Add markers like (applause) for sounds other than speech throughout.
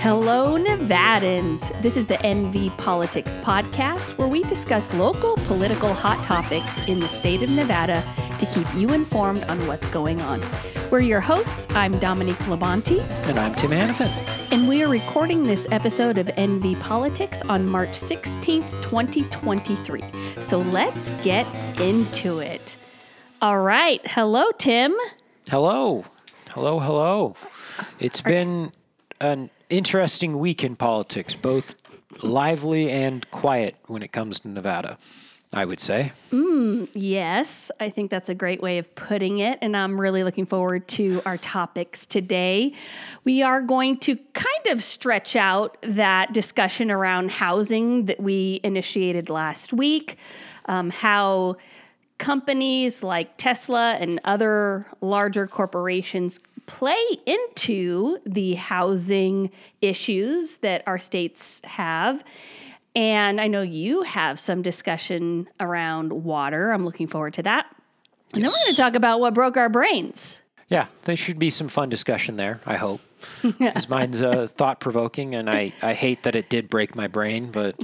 Hello, Nevadans. This is the NV Politics Podcast, where we discuss local political hot topics in the state of Nevada to keep you informed on what's going on. We're your hosts. I'm Dominique Labonte. And I'm Tim Hannafin. And we are recording this episode of NV Politics on March 16th, 2023. So let's get into it. All right. Hello, Tim. Hello. Hello, hello. It's been an interesting week in politics, both lively and quiet when it comes to Nevada, I would say. Yes, I think that's a great way of putting it. And I'm really looking forward to our topics today. We are going to kind of stretch out that discussion around housing that we initiated last week, um, how companies like Tesla and other larger corporations play into the housing issues that our states have. And I know you have some discussion around water. I'm looking forward to that. And then we're going to talk about what broke our brains. Yeah, there should be some fun discussion there, I hope. (laughs) Because mine's uh, thought provoking, and I, I hate that it did break my brain, but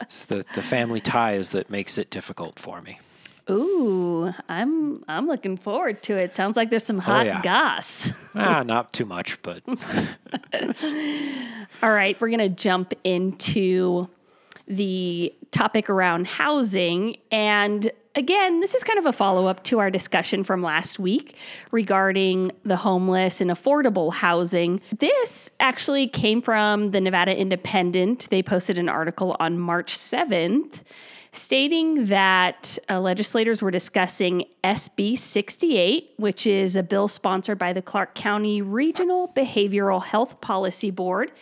it's the, the family ties that makes it difficult for me. Ooh, I'm I'm looking forward to it. Sounds like there's some hot yeah. goss. (laughs) ah, not too much, but (laughs) All right, we're going to jump into the topic around housing. And again, this is kind of a follow up to our discussion from last week regarding the homeless and affordable housing. This actually came from the Nevada Independent. They posted an article on March 7th stating that uh, legislators were discussing SB 68, which is a bill sponsored by the Clark County Regional Behavioral Health Policy Board.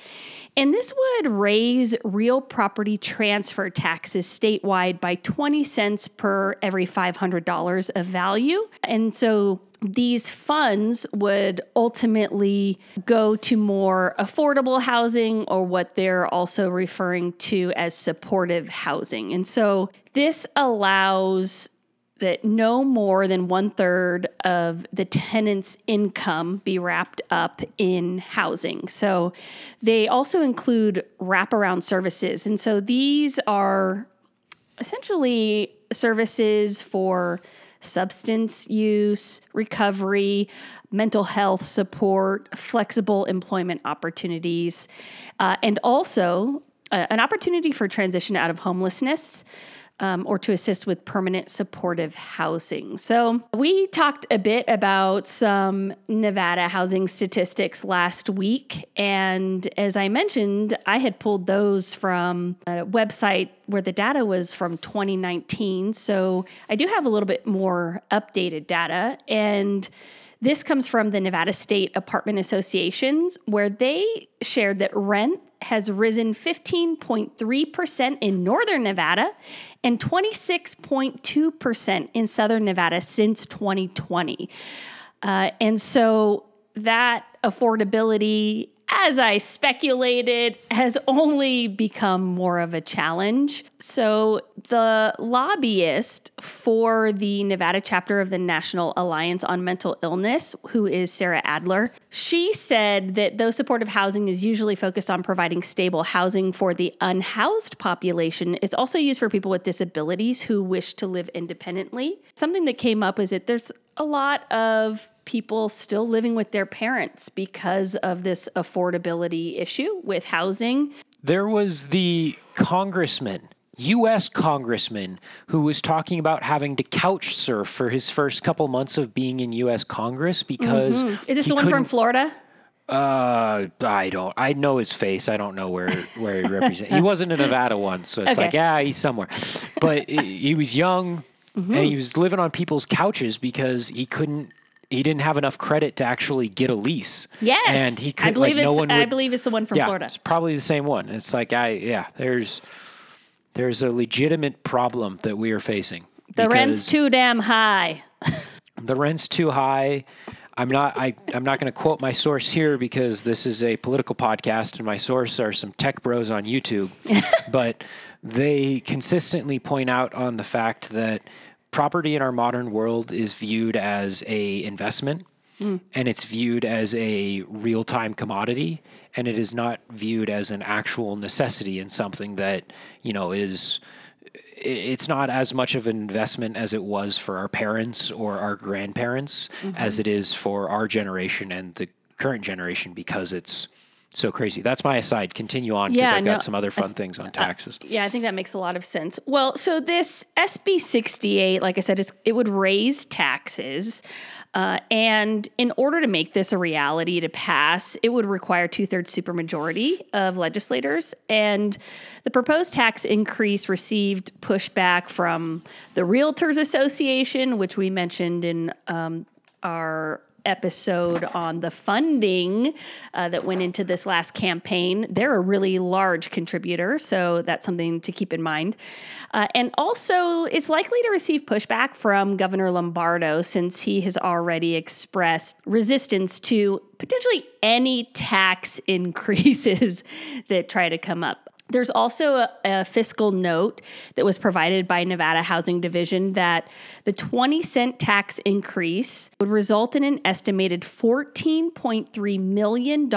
And this would raise real property transfer taxes statewide by 20 cents per every $500 of value. And so these funds would ultimately go to more affordable housing or what they're also referring to as supportive housing. And so this allows that no more than one third of the tenant's income be wrapped up in housing. So they also include wraparound services. And so these are essentially services for substance use, recovery, mental health support, flexible employment opportunities, uh, and also uh, an opportunity for transition out of homelessness. Um, or to assist with permanent supportive housing. So, we talked a bit about some Nevada housing statistics last week. And as I mentioned, I had pulled those from a website where the data was from 2019. So, I do have a little bit more updated data. And this comes from the Nevada State Apartment Associations, where they shared that rent has risen 15.3% in northern Nevada and 26.2% in southern Nevada since 2020. Uh, and so that affordability as I speculated, has only become more of a challenge. So, the lobbyist for the Nevada chapter of the National Alliance on Mental Illness, who is Sarah Adler, she said that though supportive housing is usually focused on providing stable housing for the unhoused population, it's also used for people with disabilities who wish to live independently. Something that came up is that there's a lot of people still living with their parents because of this affordability issue with housing. there was the congressman. U.S. congressman who was talking about having to couch surf for his first couple months of being in U.S. Congress because Is this the one from Florida? Uh, I don't. I know his face. I don't know where where he represents. he wasn't in Nevada once, so it's Okay. like yeah, he's somewhere. But he was young, Mm-hmm. and he was living on people's couches because he couldn't. He didn't have enough credit to actually get a lease. Yes. and he could. I believe like, it's no one I believe it's the one from yeah, Florida. it's probably the same one. It's like I yeah. There's there's a legitimate problem that we are facing. The rent's too damn high. the rent's too high. I'm not I, I'm not going to quote my source here because this is a political podcast and my source are some tech bros on YouTube. (laughs) but they consistently point out on the fact that property in our modern world is viewed as a investment hmm. and it's viewed as a real time commodity and it is not viewed as an actual necessity and something that, you know, is it's not as much of an investment as it was for our parents or our grandparents mm-hmm. as it is for our generation and the current generation because it's so crazy. That's my aside. Continue on because Yeah, I've got some other fun things on taxes. Yeah, I think that makes a lot of sense. Well, so this SB 68, like I said, it's, it would raise taxes. Uh, and in order to make this a reality to pass, it would require two thirds supermajority of legislators. And the proposed tax increase received pushback from the Realtors Association, which we mentioned in um, our episode on the funding uh, that went into this last campaign. They're a really large contributor, so that's something to keep in mind. Uh, and also, it's likely to receive pushback from Governor Lombardo since he has already expressed resistance to potentially any tax (laughs) increases that try to come up. There's also a, a, fiscal note that was provided by Nevada Housing Division that the 20 cent tax increase would result in an estimated $14.3 million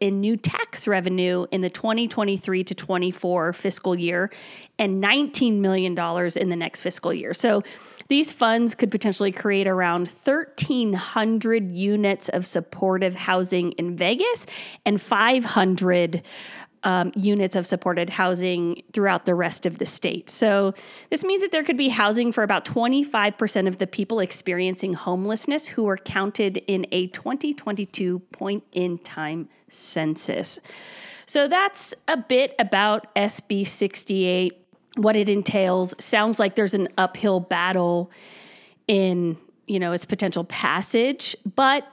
in new tax revenue in the 2023 to 24 fiscal year and $19 million in the next fiscal year. So these funds could potentially create around 1,300 units of supportive housing in Vegas and 500 um, units of supported housing throughout the rest of the state. So, this means that there could be housing for about 25% of the people experiencing homelessness who were counted in a 2022 point in time census. So, that's a bit about SB 68, what it entails. Sounds like there's an uphill battle in, you know, its potential passage, but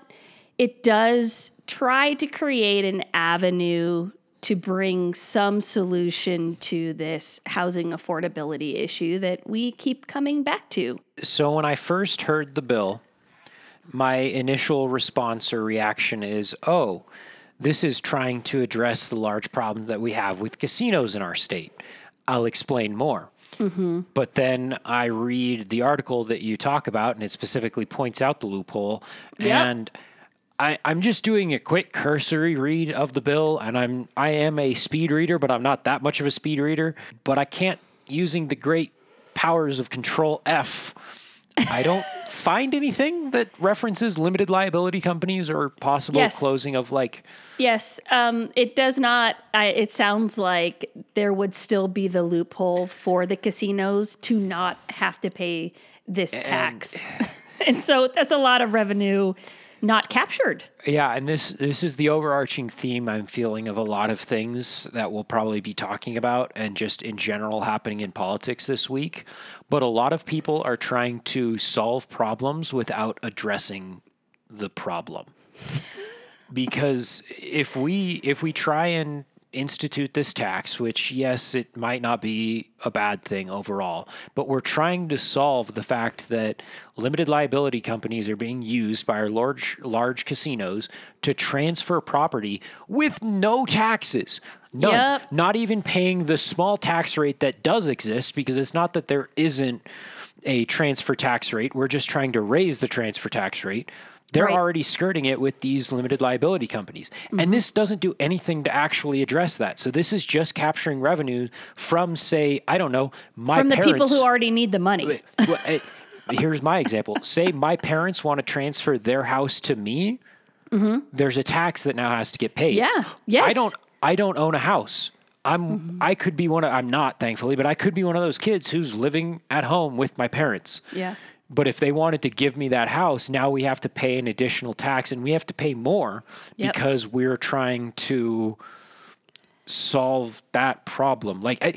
it does try to create an avenue to bring some solution to this housing affordability issue that we keep coming back to. So, when I first heard the bill, my initial response or reaction is, oh, this is trying to address the large problem that we have with casinos in our state. I'll explain more. Mm-hmm. But then I read the article that you talk about, and it specifically points out the loophole. Yep. And I, I'm just doing a quick cursory read of the bill, and I'm I am a speed reader, but I'm not that much of a speed reader. But I can't using the great powers of Control F. I don't (laughs) find anything that references limited liability companies or possible Yes. closing of like Yes, um, it does not. I, it sounds like there would still be the loophole for the casinos to not have to pay this tax. (laughs) and so that's a lot of revenue not captured. Yeah, and this this is the overarching theme I'm feeling of a lot of things that we'll probably be talking about and just in general happening in politics this week. But a lot of people are trying to solve problems without addressing the problem. (laughs) because if we if we try and institute this tax, which yes, it might not be a bad thing overall, but we're trying to solve the fact that limited liability companies are being used by our large large casinos to transfer property with no taxes. None. Yep. Not even paying the small tax rate that does exist because it's not that there isn't a transfer tax rate. We're just trying to raise the transfer tax rate. They're Right. already skirting it with these limited liability companies. Mm-hmm. And this doesn't do anything to actually address that. So this is just capturing revenue from, say, I don't know, my From the parents. people who already need the money. Well, it- here's my example. (laughs) Say my parents want to transfer their house to me. There's a tax that now has to get paid. Mm-hmm. Yeah. Yes. I don't. I don't own a house. I'm. I could be one of. I'm not, thankfully, but I could be one of those kids who's living at home with my parents. Yeah. But if they wanted to give me that house, now we have to pay an additional tax, and we have to pay more Yep. because we're trying to solve that problem. Like I,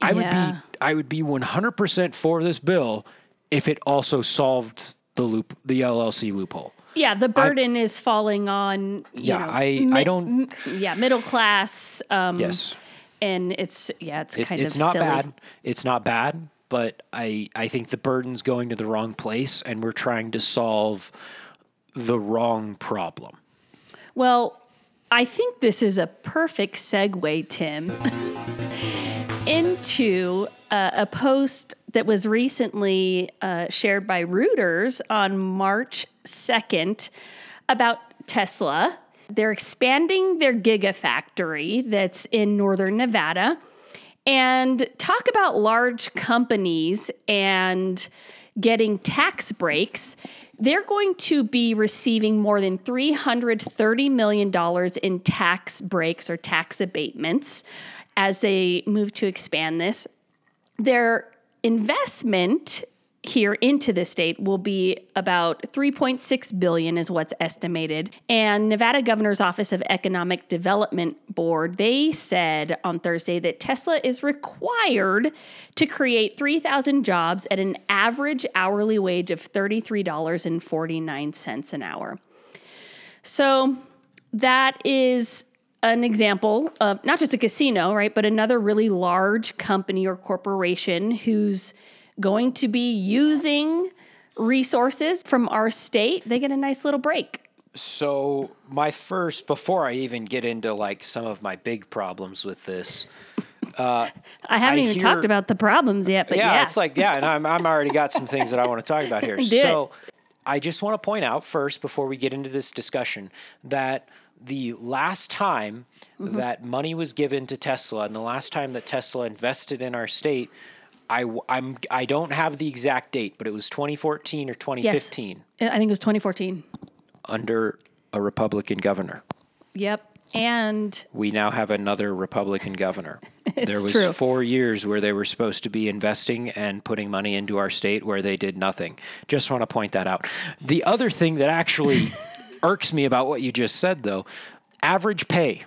I would be, I would be 100% for this bill if it also solved the loop, the LLC loophole. Yeah, the burden is falling on. You Yeah, know, I- I don't- m- Yeah, middle class. Um, Yes, and it's yeah, it's it, kind it's of It's not silly. bad. It's not bad, but I, I think the burden's going to the wrong place, and we're trying to solve the wrong problem. Well, I think this is a perfect segue, Tim, (laughs) into uh, a post that was recently uh, shared by Reuters on March 2nd. about Tesla. They're expanding their gigafactory that's in northern Nevada and talk about large companies and getting tax breaks. They're going to be receiving more than $330 million in tax breaks or tax abatements as they move to expand this. Their investment here into the state will be about 3.6 billion is what's estimated. And nevada governor's office of economic development board they said on thursday that tesla is required to create 3000 jobs at an average hourly wage of $33.49 an hour. So that is an example of not just a casino right but another really large company or corporation who's going to be using resources from our state, they get a nice little break. So, my first, before I even get into like some of my big problems with this, uh, (laughs) I haven't I even hear, talked about the problems yet, but yeah, yeah. it's like, yeah, and I'm, I'm already got some things that I want to talk about (laughs) here. so, I just want to point out first, before we get into this discussion, that the last time mm-hmm. that money was given to Tesla and the last time that Tesla invested in our state I I'm I don't have the exact date, but it was 2014 or 2015. Yes. I think it was 2014. Under a Republican governor. Yep. And we now have another Republican governor. (laughs) there was true. 4 years where they were supposed to be investing and putting money into our state where they did nothing. Just want to point that out. The other thing that actually (laughs) irks me about what you just said though, average pay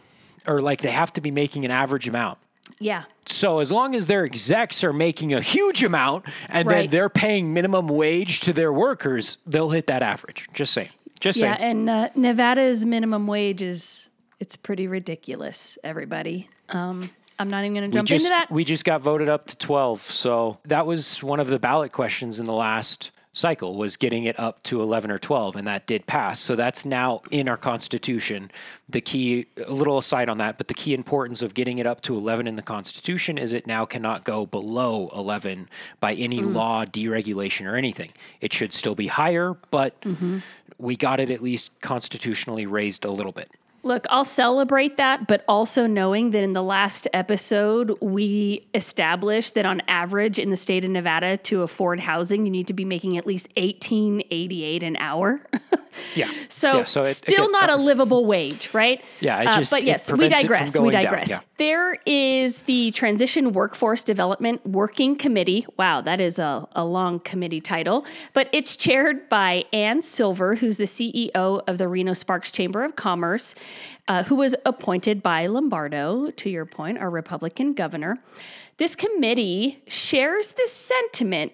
or like they have to be making an average amount. Yeah. So as long as their execs are making a huge amount and right. then they're paying minimum wage to their workers, they'll hit that average. Just saying. Just say. yeah, saying. and uh, Nevada's minimum wage is it's pretty ridiculous. Everybody. Um, I'm not even going to jump just, into that. We just got voted up to 12, so that was one of the ballot questions in the last cycle was getting it up to 11 or 12 and that did pass so that's now in our constitution the key a little aside on that but the key importance of getting it up to 11 in the constitution is it now cannot go below 11 by any mm. law deregulation or anything it should still be higher but mm-hmm. we got it at least constitutionally raised a little bit Look, I'll celebrate that, but also knowing that in the last episode, we established that on average in the state of Nevada to afford housing, you need to be making at least eighteen eighty eight an hour. (laughs) yeah. So, yeah, so it, still it, not uh, a livable wage, right? Yeah. Just, uh, but yes, we digress. We digress. Yeah. There is the Transition Workforce Development Working Committee. Wow, that is a, a long committee title, but it's chaired by Ann Silver, who's the CEO of the Reno Sparks Chamber of Commerce uh, who was appointed by Lombardo, to your point, our Republican governor. This committee shares the sentiment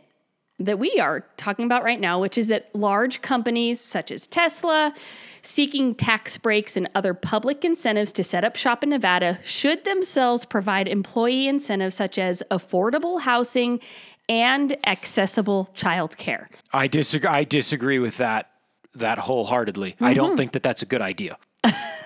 that we are talking about right now, which is that large companies such as Tesla, seeking tax breaks and other public incentives to set up shop in Nevada, should themselves provide employee incentives such as affordable housing and accessible childcare. I disagree. I disagree with that that wholeheartedly. Mm-hmm. I don't mm-hmm. think that that's a good idea.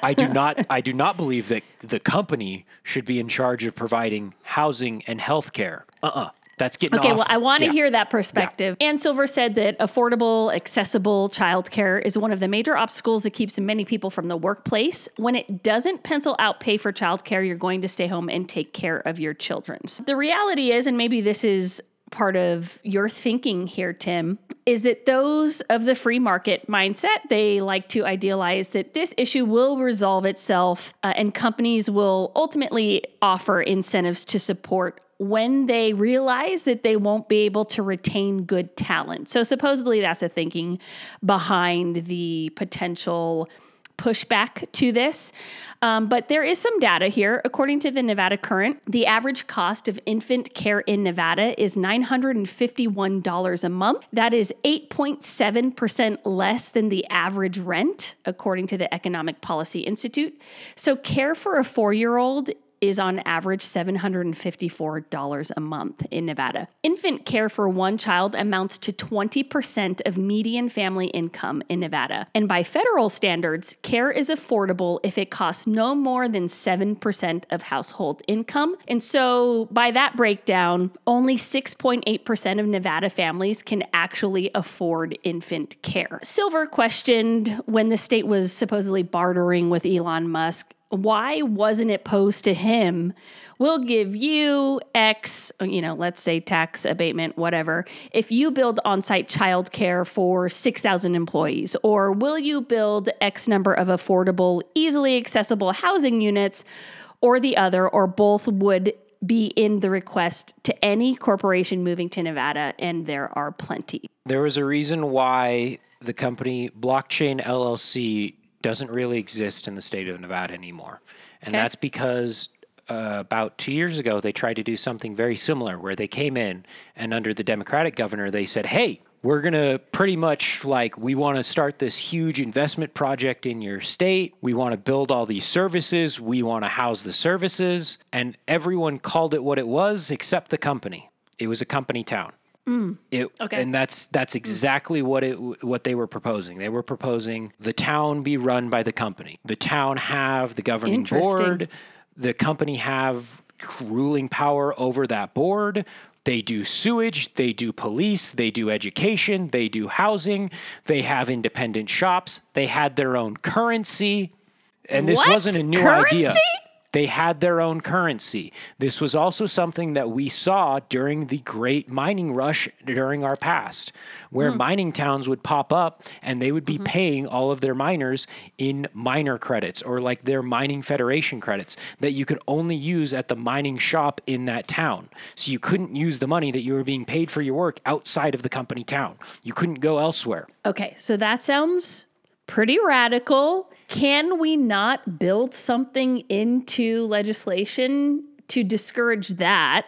I do not I do not believe that the company should be in charge of providing housing and health care. Uh-uh. That's getting okay. Off. Well, I want to yeah. hear that perspective. Yeah. Ann Silver said that affordable, accessible childcare is one of the major obstacles that keeps many people from the workplace. When it doesn't pencil out pay for childcare, you're going to stay home and take care of your children. So the reality is, and maybe this is part of your thinking here, Tim, is that those of the free market mindset, they like to idealize that this issue will resolve itself uh, and companies will ultimately offer incentives to support when they realize that they won't be able to retain good talent. So, supposedly, that's the thinking behind the potential pushback to this. Um, but there is some data here. According to the Nevada Current, the average cost of infant care in Nevada is $951 a month. That is 8.7% less than the average rent, according to the Economic Policy Institute. So, care for a four year old is on average $754 a month in Nevada. Infant care for one child amounts to 20% of median family income in Nevada. And by federal standards, care is affordable if it costs no more than 7% of household income. And so, by that breakdown, only 6.8% of Nevada families can actually afford infant care. Silver questioned when the state was supposedly bartering with Elon Musk why wasn't it posed to him? We'll give you X, you know, let's say tax abatement, whatever, if you build on site childcare for 6,000 employees, or will you build X number of affordable, easily accessible housing units, or the other, or both would be in the request to any corporation moving to Nevada, and there are plenty. There was a reason why the company Blockchain LLC doesn't really exist in the state of Nevada anymore. And Okay. that's because uh, about two years ago, they tried to do something very similar where they came in and under the Democratic governor, they said, hey, we're going to pretty much like, we want to start this huge investment project in your state. We want to build all these services. We want to house the services. And everyone called it what it was except the company. It was a company town. Mm. It, Okay. And that's that's exactly what it what they were proposing. They were proposing the town be run by the company. The town have the governing board. The company have ruling power over that board. They do sewage, they do police, they do education, they do housing, they have independent shops, they had their own currency. And this What? wasn't a new idea. They had their own currency. This was also something that we saw during the great mining rush during our past, where hmm. mining towns would pop up and they would be mm-hmm. paying all of their miners in miner credits or like their mining federation credits that you could only use at the mining shop in that town. So you couldn't use the money that you were being paid for your work outside of the company town. You couldn't go elsewhere. Okay, so that sounds pretty radical. Can we not build something into legislation to discourage that?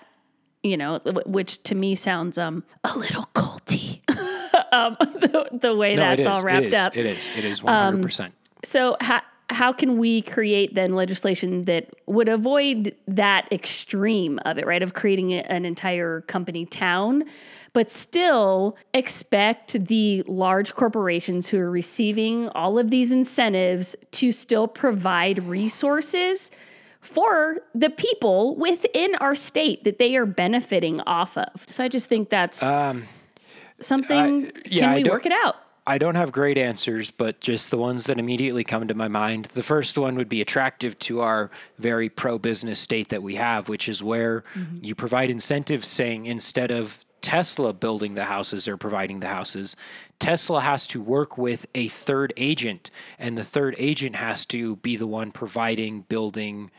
You know, which to me sounds um a little culty. (laughs) um, (laughs) the, the way No, that's all wrapped it is. up. It is. It is 100%. So how how can we create then legislation that would avoid that extreme of it, right? Of creating an entire company town, but still expect the large corporations who are receiving all of these incentives to still provide resources for the people within our state that they are benefiting off of. So I just think that's something. Um, yeah, can we work it out? I don't have great answers, but just the ones that immediately come to my mind. The first one would be attractive to our very pro business state that we have, which is where mm-hmm. you provide incentives saying instead of Tesla building the houses or providing the houses, Tesla has to work with a third agent, and the third agent has to be the one providing, building,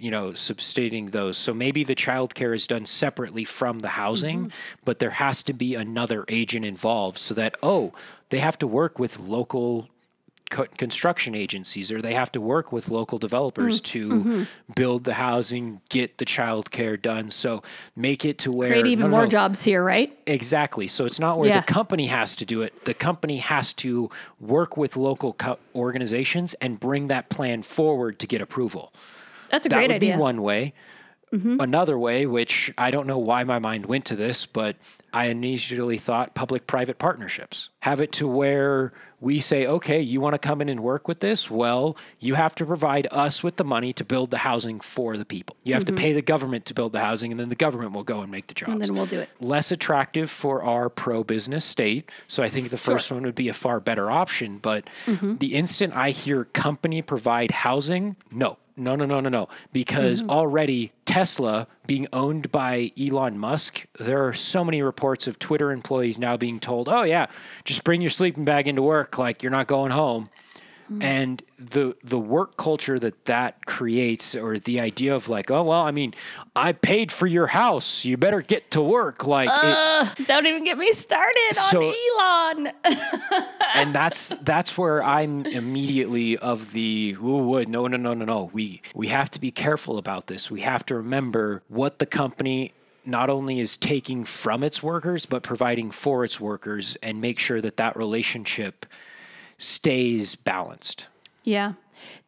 you know, substituting those. So maybe the child care is done separately from the housing, mm-hmm. but there has to be another agent involved so that, oh, they have to work with local co- construction agencies or they have to work with local developers mm, to mm-hmm. build the housing, get the child care done. So make it to where Create even no, more no. jobs here, right? Exactly. So it's not where Yeah. the company has to do it. The company has to work with local co- organizations and bring that plan forward to get approval. That's a That great would idea. Mm-hmm. be one way. Another way, which I don't know why my mind went to this, but I initially thought public private partnerships. Have it to where we say, okay, you want to come in and work with this? Well, you have to provide us with the money to build the housing for the people. You have to pay the government to build the housing, and then the government will go and make the jobs. Mm-hmm. And then we'll do it. Less attractive for our pro business state. So I think the first one would be a far better option. But Mm-hmm. the instant I hear company provide housing, no, no, no, no, no, no. Because Mm-hmm. already Tesla being owned by Elon Musk, there are so many reports of Twitter employees now being told, oh, yeah, just bring your sleeping bag into work. Like you're not going home. Mm-hmm. And the the work culture that that creates, or the idea of like, oh well, I mean, I paid for your house, you better get to work. Like, it, don't even get me started So- on Elon. (laughs) and that's that's where I'm immediately of the would no no no no no we we have to be careful about this. We have to remember what the company not only is taking from its workers but providing for its workers and make sure that that relationship stays balanced. Yeah.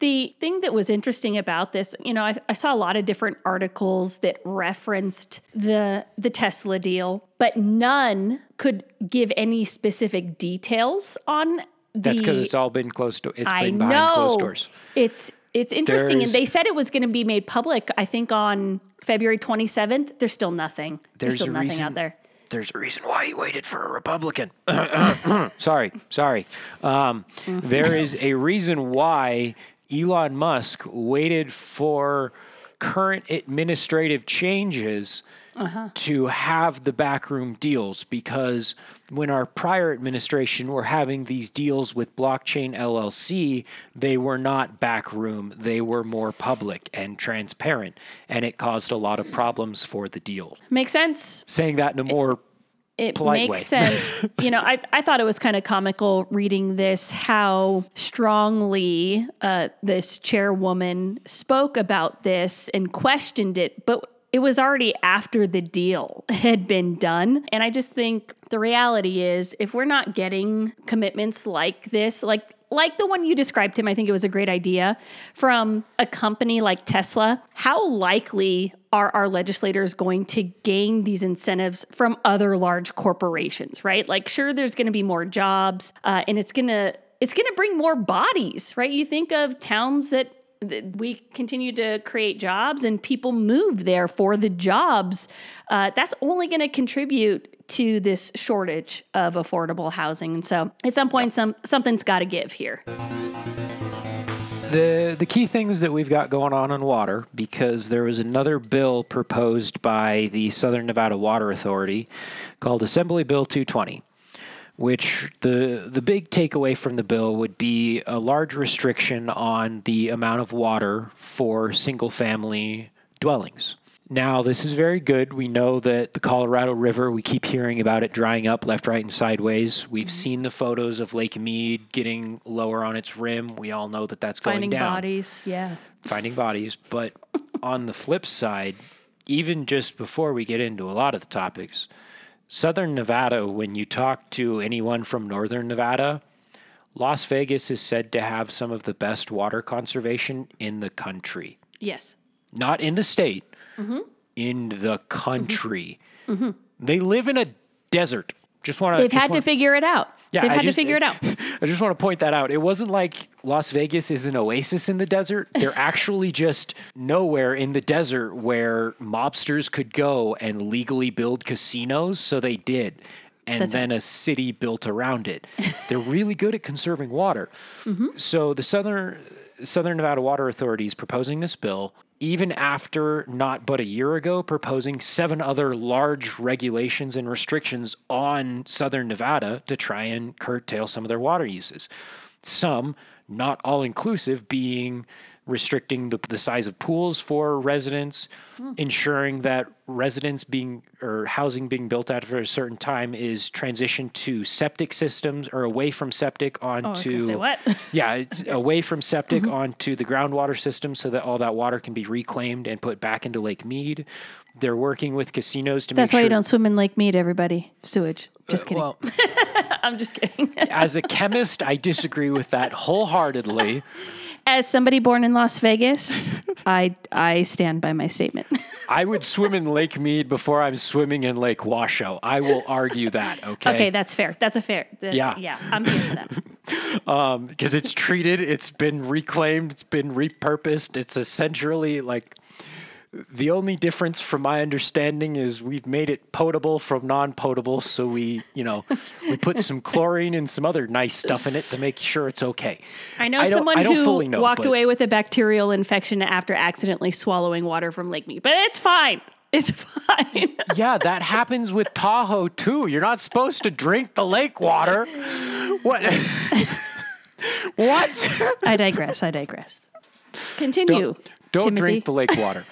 The thing that was interesting about this, you know, I, I, saw a lot of different articles that referenced the the Tesla deal, but none could give any specific details on the. That's because it's all been closed. It's I been behind know closed doors. it's it's interesting, There's- and they said it was going to be made public. I think on February twenty seventh. There's still nothing. There's, There's still nothing reason- out there. There's a reason why he waited for a Republican. (coughs) (coughs) sorry, sorry. Um, there is a reason why Elon Musk waited for current administrative changes uh-huh. to have the backroom deals because when our prior administration were having these deals with blockchain LLC, they were not backroom, they were more public and transparent, and it caused a lot of problems for the deal. Makes sense. Saying that in a more it polite makes sense. (laughs) you know, I, I thought it was kind of comical reading this, how strongly uh, this chairwoman spoke about this and questioned it, but it was already after the deal had been done. And I just think the reality is if we're not getting commitments like this, like like the one you described him, I think it was a great idea from a company like Tesla. How likely are our legislators going to gain these incentives from other large corporations, right? Like, sure, there's going to be more jobs, uh, and it's going to it's going to bring more bodies, right? You think of towns that that we continue to create jobs and people move there for the jobs. Uh, that's only going to contribute to this shortage of affordable housing. And so, at some point, some something's got to give here. the the key things that we've got going on on water because there was another bill proposed by the Southern Nevada Water Authority called Assembly Bill 220 which the the big takeaway from the bill would be a large restriction on the amount of water for single family dwellings. Now, this is very good. We know that the Colorado River, we keep hearing about it drying up left, right, and sideways. We've mm-hmm. seen the photos of Lake Mead getting lower on its rim. We all know that that's going down. Finding bodies, yeah. finding bodies. But (laughs) on the flip side, even just before we get into a lot of the topics, Southern Nevada, when you talk to anyone from Northern Nevada, Las Vegas is said to have some of the best water conservation in the country. Yes. Not in the state, mm-hmm. in the country. Mm-hmm. Mm-hmm. They live in a desert. Just want to. They've had to figure it out. Yeah, They've I had just- to figure it (laughs) out. I just want to point that out. It wasn't like Las Vegas is an oasis in the desert. (laughs) They're actually just nowhere in the desert where mobsters could go and legally build casinos. So they did. And That's then a city built around it. (laughs) They're really good at conserving water. Mm-hmm. So the Southern Southern Nevada Water Authority is proposing this bill, even after not but a year ago proposing seven other large regulations and restrictions on Southern Nevada to try and curtail some of their water uses. Some, not all inclusive, being restricting the, the size of pools for residents, ensuring that residents being or housing being built after a certain time is transitioned to septic systems or away from septic Oh, I was onto what? (laughs) yeah, it's away from septic Mm-hmm. onto the groundwater system so that all that water can be reclaimed and put back into Lake Mead. They're working with casinos to That's make why sure. you don't swim in Lake Mead, everybody. Sewage. Just kidding. Well, (laughs) I'm just kidding. as a chemist, I disagree with that (laughs) wholeheartedly. As somebody born in Las Vegas, (laughs) I I stand by my statement. I would swim in Lake Mead before I'm swimming in Lake Washoe. I will argue that. (laughs) Okay. okay, that's fair. That's a fair. the- Yeah. Yeah, I'm here for that. (laughs) Um, because it's treated, it's been reclaimed, it's been repurposed. It's essentially like the only difference from my understanding is we've made it potable from non-potable. So we, you know, we put some (laughs) chlorine and some other nice stuff in it to make sure it's okay. I know don't- someone I who know, walked but- away with a bacterial infection after accidentally swallowing water from Lake Mead, but it's fine. It's (laughs) fine. Yeah, that happens with Tahoe too. You're not supposed to drink the lake water. What? (laughs) what? I digress. I digress. Continue. Don't, don't drink the lake water.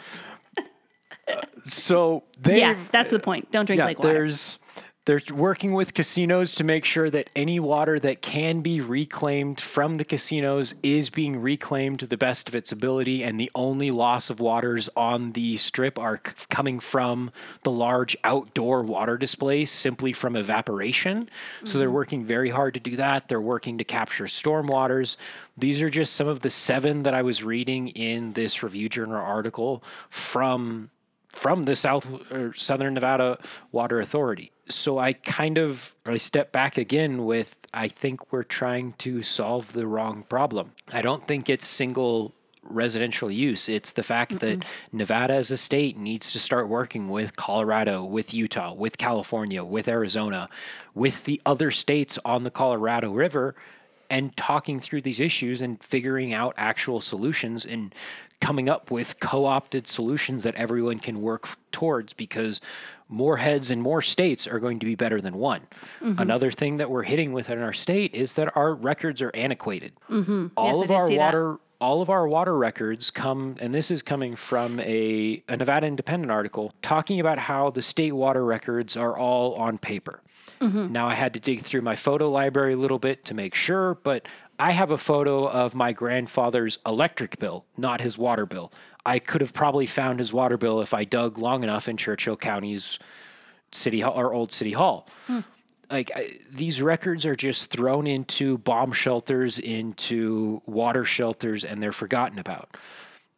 So they Yeah, that's the point. Don't drink yeah, lake water. there's They're working with casinos to make sure that any water that can be reclaimed from the casinos is being reclaimed to the best of its ability, and the only loss of waters on the strip are c- coming from the large outdoor water displays simply from evaporation. So they're mm-hmm. working very hard to do that. They're working to capture storm waters. These are just some of the seven that I was reading in this Review Journal article from from the South or Southern Nevada Water Authority. So I kind of I step back again with I think we're trying to solve the wrong problem. I don't think it's single residential use. It's the fact that Nevada as a state needs to start working with Colorado, with Utah, with California, with Arizona, with the other states on the Colorado River and talking through these issues and figuring out actual solutions and coming up with co-opted solutions that everyone can work towards because more heads in more states are going to be better than one. Another thing that we're hitting with in our state is that our records are antiquated. All Yes, I of did our see that. water all of our water records come and this is coming from a, a Nevada Independent article talking about how the state water records are all on paper. Mm-hmm. Now I had to dig through my photo library a little bit to make sure, but I have a photo of my grandfather's electric bill, not his water bill. I could have probably found his water bill if I dug long enough in Churchill County's city hall or old city hall. Hmm. Like I, these records are just thrown into bomb shelters, into water shelters, and they're forgotten about.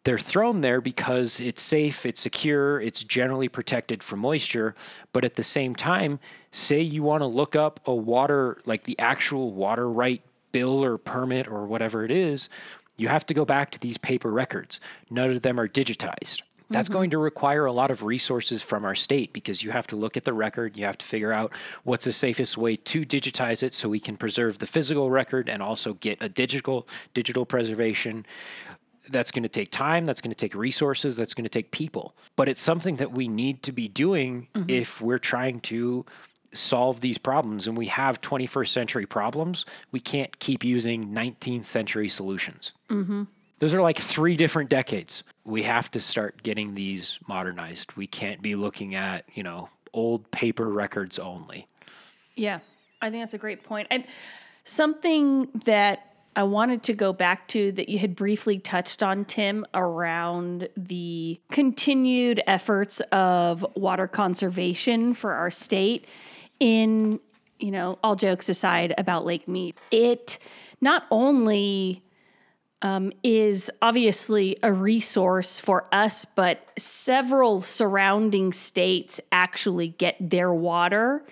They're thrown there because it's safe, it's secure, it's generally protected from moisture. But at the same time, say you want to look up a water, like the actual water right bill or permit or whatever it is, you have to go back to these paper records. None of them are digitized. That's mm-hmm. going to require a lot of resources from our state because you have to look at the record, you have to figure out what's the safest way to digitize it so we can preserve the physical record and also get a digital digital preservation that's going to take time, that's going to take resources, that's going to take people. But it's something that we need to be doing mm-hmm. if we're trying to solve these problems and we have 21st century problems. We can't keep using 19th century solutions. Mm-hmm. Those are like three different decades. We have to start getting these modernized. We can't be looking at, you know, old paper records only. Yeah, I think that's a great point. And something that I wanted to go back to that you had briefly touched on, Tim, around the continued efforts of water conservation for our state in, you know, all jokes aside about Lake Mead. It not only um, is obviously a resource for us, but several surrounding states actually get their water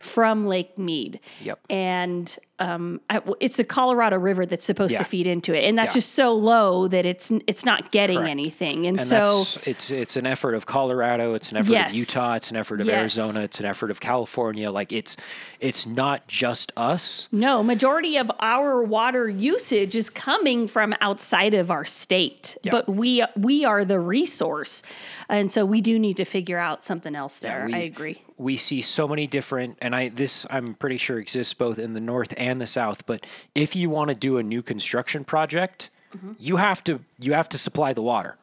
from Lake Mead. Yep. And um, it's the Colorado River that's supposed to feed into it, and that's Yeah. just so low that it's it's not getting Correct. anything. And, And so it's it's an effort of Colorado, it's an effort Yes. of Utah, it's an effort of Yes. Arizona, it's an effort of California. Like it's it's not just us. No, majority of our water usage is coming from outside of our state. Yeah. But we we are the resource. And so we do need to figure out something else there. we- I agree. We see so many different and i this i'm pretty sure exists both in the north and the south but if you want to do a new construction project mm-hmm. you have to you have to supply the water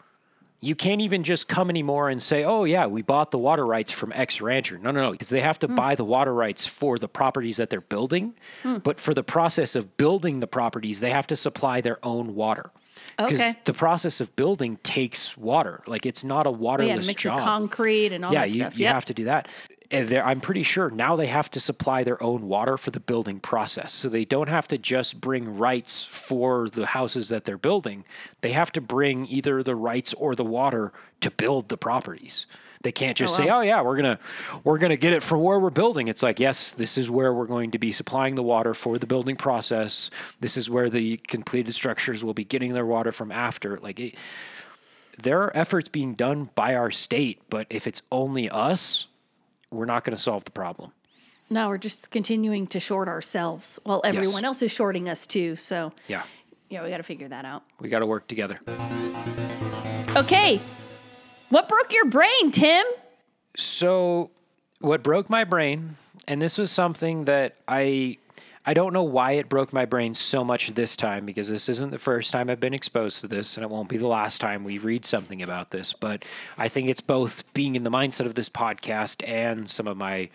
you can't even just come anymore and say oh yeah we bought the water rights from x rancher no no no because they have to hmm. buy the water rights for the properties that they're building hmm. but for the process of building the properties they have to supply their own water because Okay. the process of building takes water like it's not a Yeah, waterless mix job concrete and all yeah, that you, stuff. you Yep. have to do that. I'm pretty sure now they have to supply their own water for the building process. So they don't have to just bring rights for the houses that they're building. They have to bring either the rights or the water to build the properties. They can't just oh, say, wow. "Oh yeah, we're gonna we're gonna get it from where we're building." It's like, yes, this is where we're going to be supplying the water for the building process. This is where the completed structures will be getting their water from after. Like, it, there are efforts being done by our state, but if it's only us, we're not going to solve the problem. No, we're just continuing to short ourselves while everyone else is shorting us too. So Yeah, yeah, we got to figure that out. we got to work together. Okay. What broke your brain, Tim? So, what broke my brain, and this was something that I I don't know why it broke my brain so much this time because this isn't the first time I've been exposed to this, and it won't be the last time we read something about this. But I think it's both being in the mindset of this podcast and some of my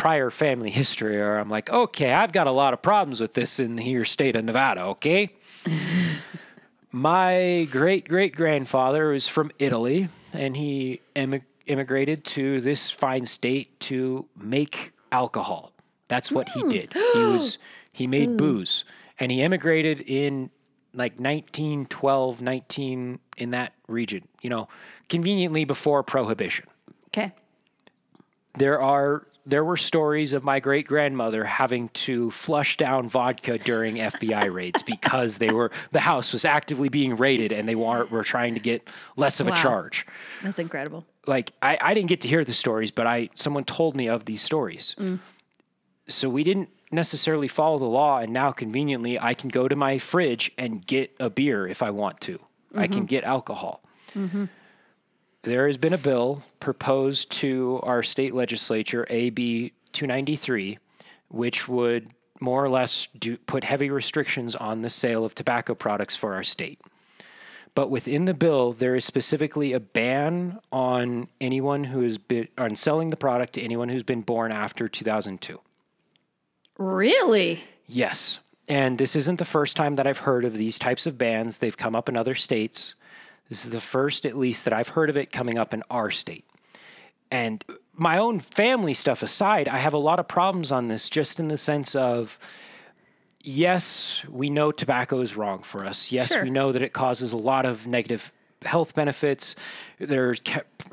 prior family history or I'm like, okay, I've got a lot of problems with this in here state of Nevada, okay? (laughs) My great great grandfather was from Italy and he emi- immigrated to this fine state to make alcohol. That's what he hmm. did. He was (gasps) he made hmm. booze and he immigrated in like 1912, 19 in that region, you know, conveniently before prohibition Okay. there are there were stories of my great grandmother having to flush down vodka during FBI (laughs) raids because they were the house was actively being raided and they were, were trying to get less of a charge. That's incredible. Like I, I didn't get to hear the stories, but I someone told me of these stories. Mm. So we didn't necessarily follow the law, and now conveniently I can go to my fridge and get a beer if I want to. I can mm-hmm. get alcohol mm-hmm. there has been a bill proposed to our state legislature, AB 293, which would more or less do, put heavy restrictions on the sale of tobacco products for our state. But within the bill, there is specifically a ban on anyone who has been on selling the product to anyone who's been born after 2002. Really? Yes. And this isn't the first time that I've heard of these types of bans. They've come up in other states. This is the first, at least, that I've heard of it coming up in our state. And my own family stuff aside, I have a lot of problems on this just in the sense of yes, we know tobacco is wrong for us. Yes, Sure. we know that it causes a lot of negative health benefits. There are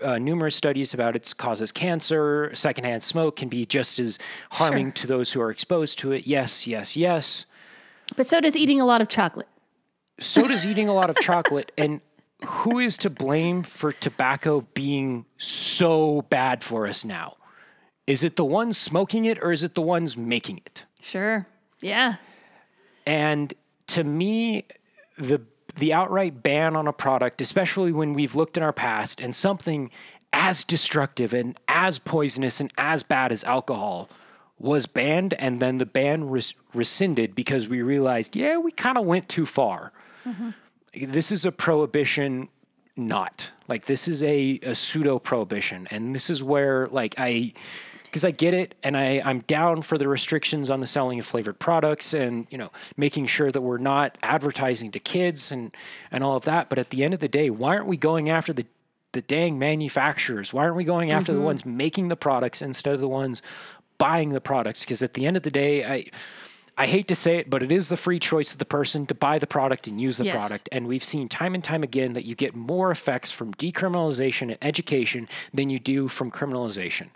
uh, numerous studies about it causes cancer. Secondhand smoke can be just as harming Sure. to those who are exposed to it. Yes, yes, yes. But so does eating a lot of chocolate. So does eating a lot of chocolate. And who is to blame for tobacco being so bad for us now? Is it the ones smoking it or is it the ones making it? Sure. Yeah. And to me, the the outright ban on a product, especially when we've looked in our past and something as destructive and as poisonous and as bad as alcohol was banned, and then the ban res- rescinded because we realized, yeah, we kind of went too far. Mm-hmm. This is a prohibition, not. Like this is a, a pseudo prohibition, and this is where like I because I get it and I, I'm down for the restrictions on the selling of flavored products and you know making sure that we're not advertising to kids and and all of that. But at the end of the day, why aren't we going after the the dang manufacturers? Why aren't we going after the mm-hmm. ones making the products instead of the ones buying the products? Because at the end of the day, I I hate to say it, but it is the free choice of the person to buy the product and use the Yes. product. And we've seen time and time again that you get more effects from decriminalization and education than you do from criminalization.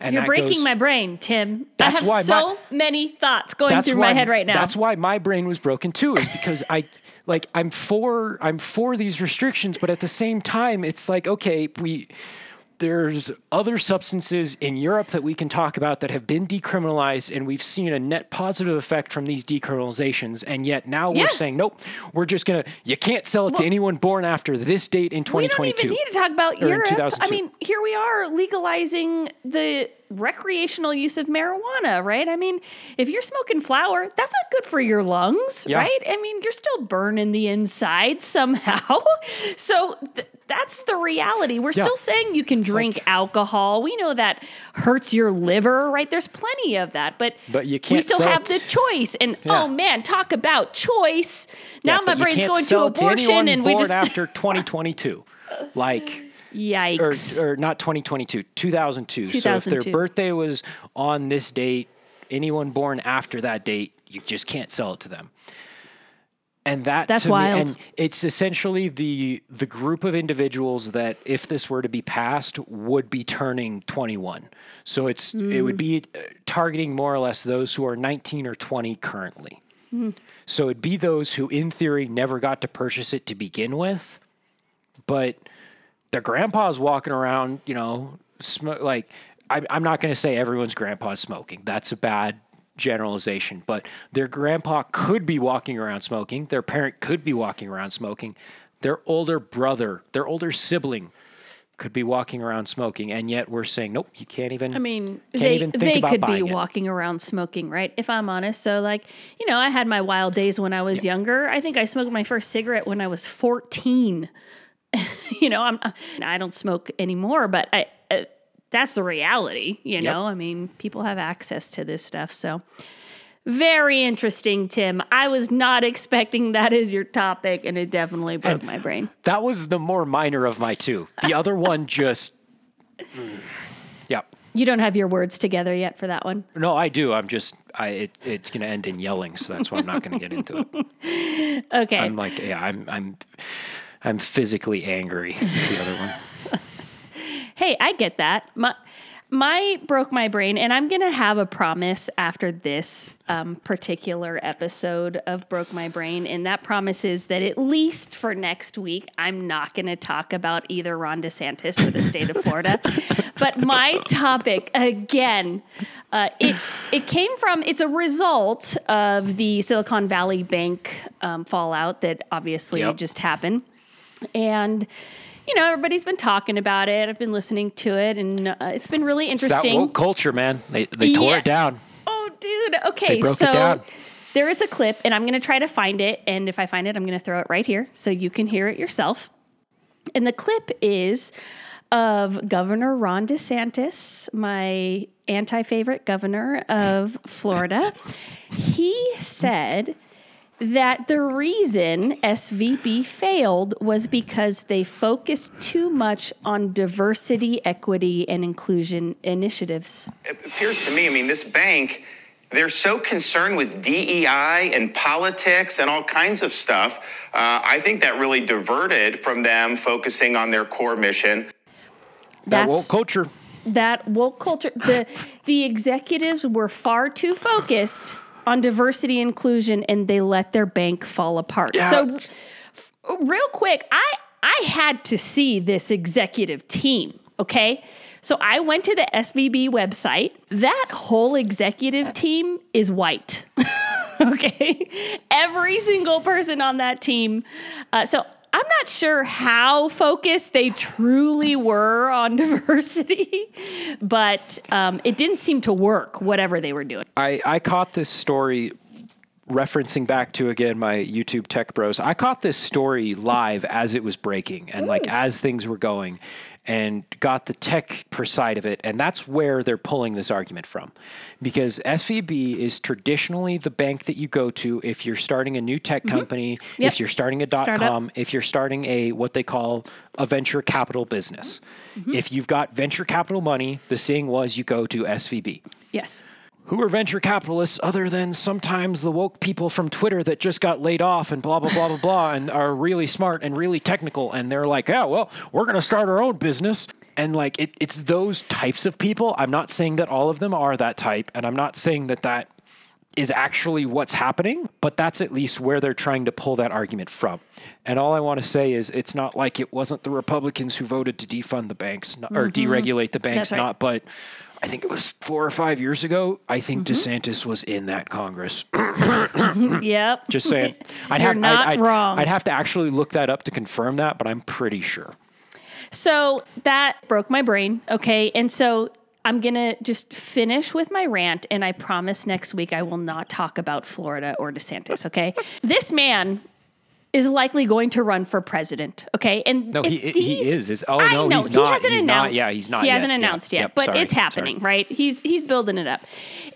And You're breaking goes- my brain, Tim. That's I have why so my- many thoughts going through why, my head right now. That's why my brain was broken too, is because I like I'm for I'm for these restrictions, but at the same time, it's like okay, we there's other substances in Europe that we can talk about that have been decriminalized, and we've seen a net positive effect from these decriminalizations, and yet now Yeah. we're saying nope, we're just gonna you can't sell it to anyone born after this date in 2022. we don't even need to talk about Europe. I mean, here we are legalizing the recreational use of marijuana, right? I mean, if you're smoking flower, that's not good for your lungs, Yeah. right? I mean, you're still burning the inside (laughs) somehow. So th- that's the reality. We're Yeah. still saying you can drink alcohol. We know that hurts your liver, right? There's plenty of that, but But you can't We still have it- the choice. And Yeah. oh man, talk about choice. Now my brain's going to abortion, anyone and we just after 2022, (laughs) like. Yikes. or, or not 2022, 2002. So if their birthday was on this date, anyone born after that date, you just can't sell it to them. And that That's wild. Me, and it's essentially the the group of individuals that, if this were to be passed, would be turning 21. So it's it Mm. would be uh, targeting more or less those who are 19 or 20 currently. Mm. So it'd be those who, in theory, never got to purchase it to begin with, but their grandpa's walking around, you know, sm- like I, I'm not going to say everyone's grandpa's smoking. That's a bad generalization, but their grandpa could be walking around smoking. Their parent could be walking around smoking. Their older brother, their older sibling could be walking around smoking, and yet we're saying, nope, you can't even. I mean, they they could be it. walking around smoking, right? If I'm honest. So like, you know, I had my wild days when I was younger. I think I smoked my first cigarette when I was 14. (laughs) you know, I'm I don't smoke anymore, but I uh, that's the reality, you know? I mean, people have access to this stuff. So, very interesting, Tim. I was not expecting that as your topic, and it definitely broke my brain. That was the more minor of my two. The (laughs) other one just. mm, yeah. You don't have your words together yet for that one. No, I do. I'm just. I. It, it's going to end in yelling, so that's why I'm not going to get into it. (laughs) Okay. I'm like, yeah, I'm. I'm. I'm physically angry. The other one. (laughs) hey, I get that. My my broke my brain, and I'm gonna have a promise after this um, particular episode of broke my brain, and that promise is that at least for next week, I'm not gonna talk about either Ron DeSantis or the state of Florida. (laughs) but my topic again, uh, it it came from it's a result of the Silicon Valley Bank um, fallout that obviously Yep. just happened, and you know, everybody's been talking about it. I've been listening to it, and uh, it's been really It's that interesting. woke culture, man. They they tore it down. Oh, dude. Okay, They broke it so down. there is a clip, and I'm going to try to find it. And if I find it, I'm going to throw it right here so you can hear it yourself. And the clip is of Governor Ron DeSantis, my anti favorite governor of Florida. he said that the reason SVB failed was because they focused too much on diversity, equity, and inclusion initiatives. It appears to me, I mean, this bank, they're so concerned with DEI and politics and all kinds of stuff. Uh, I think that really diverted from them focusing on their core mission. That woke culture. that woke culture. The the executives were far too focused on diversity inclusion, and they let their bank fall apart. Yeah. So, f- real quick, I I had to see this executive team. Okay. So I went to the SVB website. That whole executive team is white. (laughs) okay. Every single person on that team. Uh, so I'm not sure how focused they truly were on (laughs) diversity, but um, it didn't seem to work, whatever they were doing. I, I caught this story referencing back to again my YouTube tech bros. I caught this story live as it was breaking and like as things were going and got the tech per side of it and that's where they're pulling this argument from. Because SVB is traditionally the bank that you go to if you're starting a new tech mm-hmm. company, Yep. if you're starting a dot Startup. com, if you're starting a what they call a venture capital business. Mm-hmm. If you've got venture capital money, the saying was you go to SVB Yes. Who are venture capitalists other than sometimes the woke people from Twitter that just got laid off and blah blah blah blah blah and are really smart and really technical and they're like, yeah, well, we're gonna start our own business. And like it, it's those types of people. I'm not saying that all of them are that type, and I'm not saying that that is actually what's happening, but that's at least where they're trying to pull that argument from. And all I want to say is it's not like it wasn't the Republicans who voted to defund the banks or mm-hmm. deregulate the banks, right. not, but I think it was four or five years ago. I think mm-hmm. DeSantis was in that Congress. (laughs) Yep. (laughs) Just saying. (laughs) I'd You're have, not I'd, I'd, wrong. I'd have to actually look that up to confirm that, but I'm pretty sure. So that broke my brain. Okay. And so I'm going to just finish with my rant. And I promise next week I will not talk about Florida or DeSantis. Okay. this man is likely going to run for president. Okay. And No, he- he is. Is- oh, I no, know, he's he not. hasn't He's not. announced. Yeah, he's not He yet. hasn't announced yet, Yep, but sorry, it's happening, sorry. right? He's he's building it up.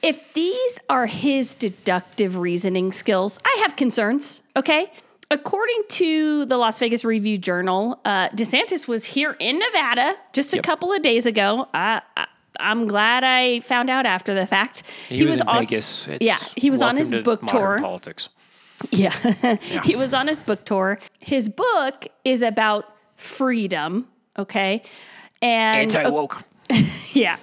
If these are his deductive reasoning skills, I have concerns. Okay. According to the Las Vegas Review Journal, uh, DeSantis was here in Nevada just a Yep. couple of days ago. I, I, I'm glad I found out after the fact. He, was, in on, Vegas. It's yeah, he was on his book tour. Politics. (laughs) Yeah. he was on his book tour. His book is about freedom, okay? And Anti woke. (laughs) yeah.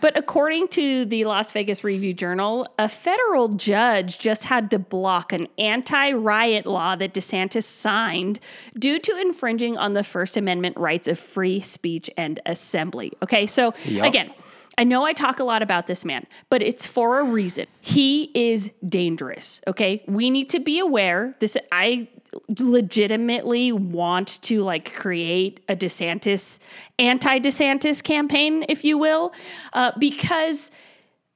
But according to the Las Vegas Review Journal, a federal judge just had to block an anti riot law that DeSantis signed due to infringing on the First Amendment rights of free speech and assembly. Okay, so Yup. again, I know I talk a lot about this man, but it's for a reason. He is dangerous. Okay. We need to be aware. This, I legitimately want to like create a DeSantis, anti DeSantis campaign, if you will, uh, because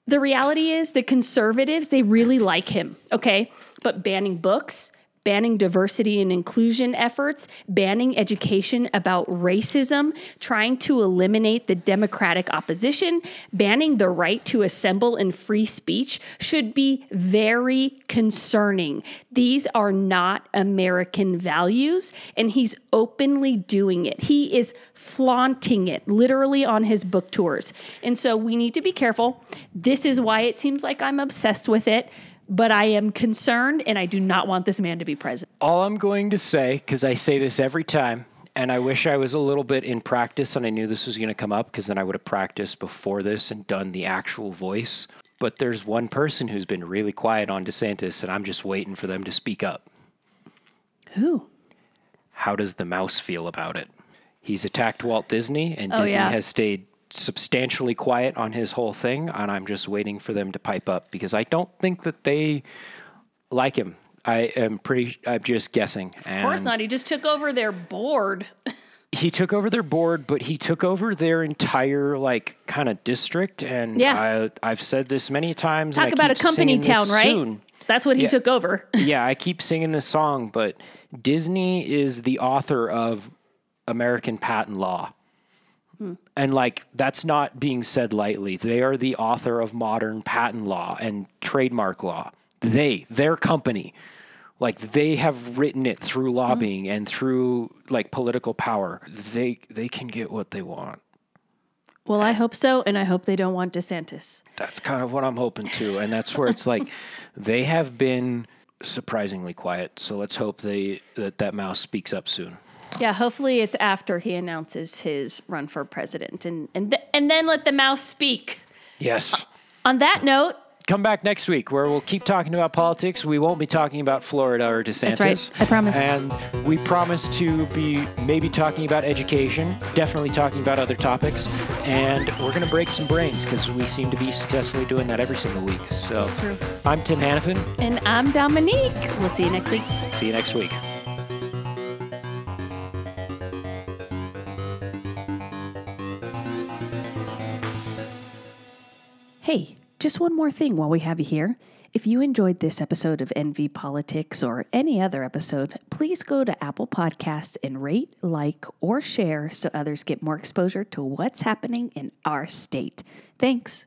the reality is the conservatives, they really like him. Okay. But banning books, banning diversity and inclusion efforts, banning education about racism, trying to eliminate the Democratic opposition, banning the right to assemble and free speech should be very concerning. These are not American values, and he's openly doing it. He is flaunting it literally on his book tours. And so we need to be careful. This is why it seems like I'm obsessed with it, but I am concerned and I do not want this man to be president. All I'm going to say, because I say this every time, and I wish I was a little bit in practice and I knew this was going to come up because then I would have practiced before this and done the actual voice. But there's one person who's been really quiet on DeSantis, and I'm just waiting for them to speak up. Who? How does the mouse feel about it? He's attacked Walt Disney, and Oh, Disney yeah. has stayed substantially quiet on his whole thing, and I'm just waiting for them to pipe up because I don't think that they like him. I am pretty. I'm just guessing. Of course not. He just took over their board. (laughs) He took over their board, but he took over their entire like kind of district. And Yeah. I, I've said this many times. and Talk about a company town, right? soon. That's what he Yeah. took over. (laughs) yeah, I keep singing this song, but Disney is the author of American patent law. And like that's not being said lightly. They are the author of modern patent law and trademark law. They, their company, like they have written it through lobbying and through like political power. They they can get what they want. Well, I hope so, and I hope they don't want DeSantis. That's kind of what I'm hoping to. And that's where it's like (laughs) they have been surprisingly quiet. So let's hope they that that mouse speaks up soon. Yeah, hopefully it's after he announces his run for president, and and th- and then let the mouse speak. Yes. On that note, Come back next week where we'll keep talking about politics. We won't be talking about Florida or DeSantis. That's right. I promise. And we promise to be maybe talking about education, definitely talking about other topics. And we're going to break some brains because we seem to be successfully doing that every single week. So true. I'm Tim Hannafin. and I'm Dominique. We'll see you next week. See you next week. Hey, just one more thing while we have you here. If you enjoyed this episode of NV Politics or any other episode, please go to Apple Podcasts and rate, like, or share so others get more exposure to what's happening in our state. Thanks.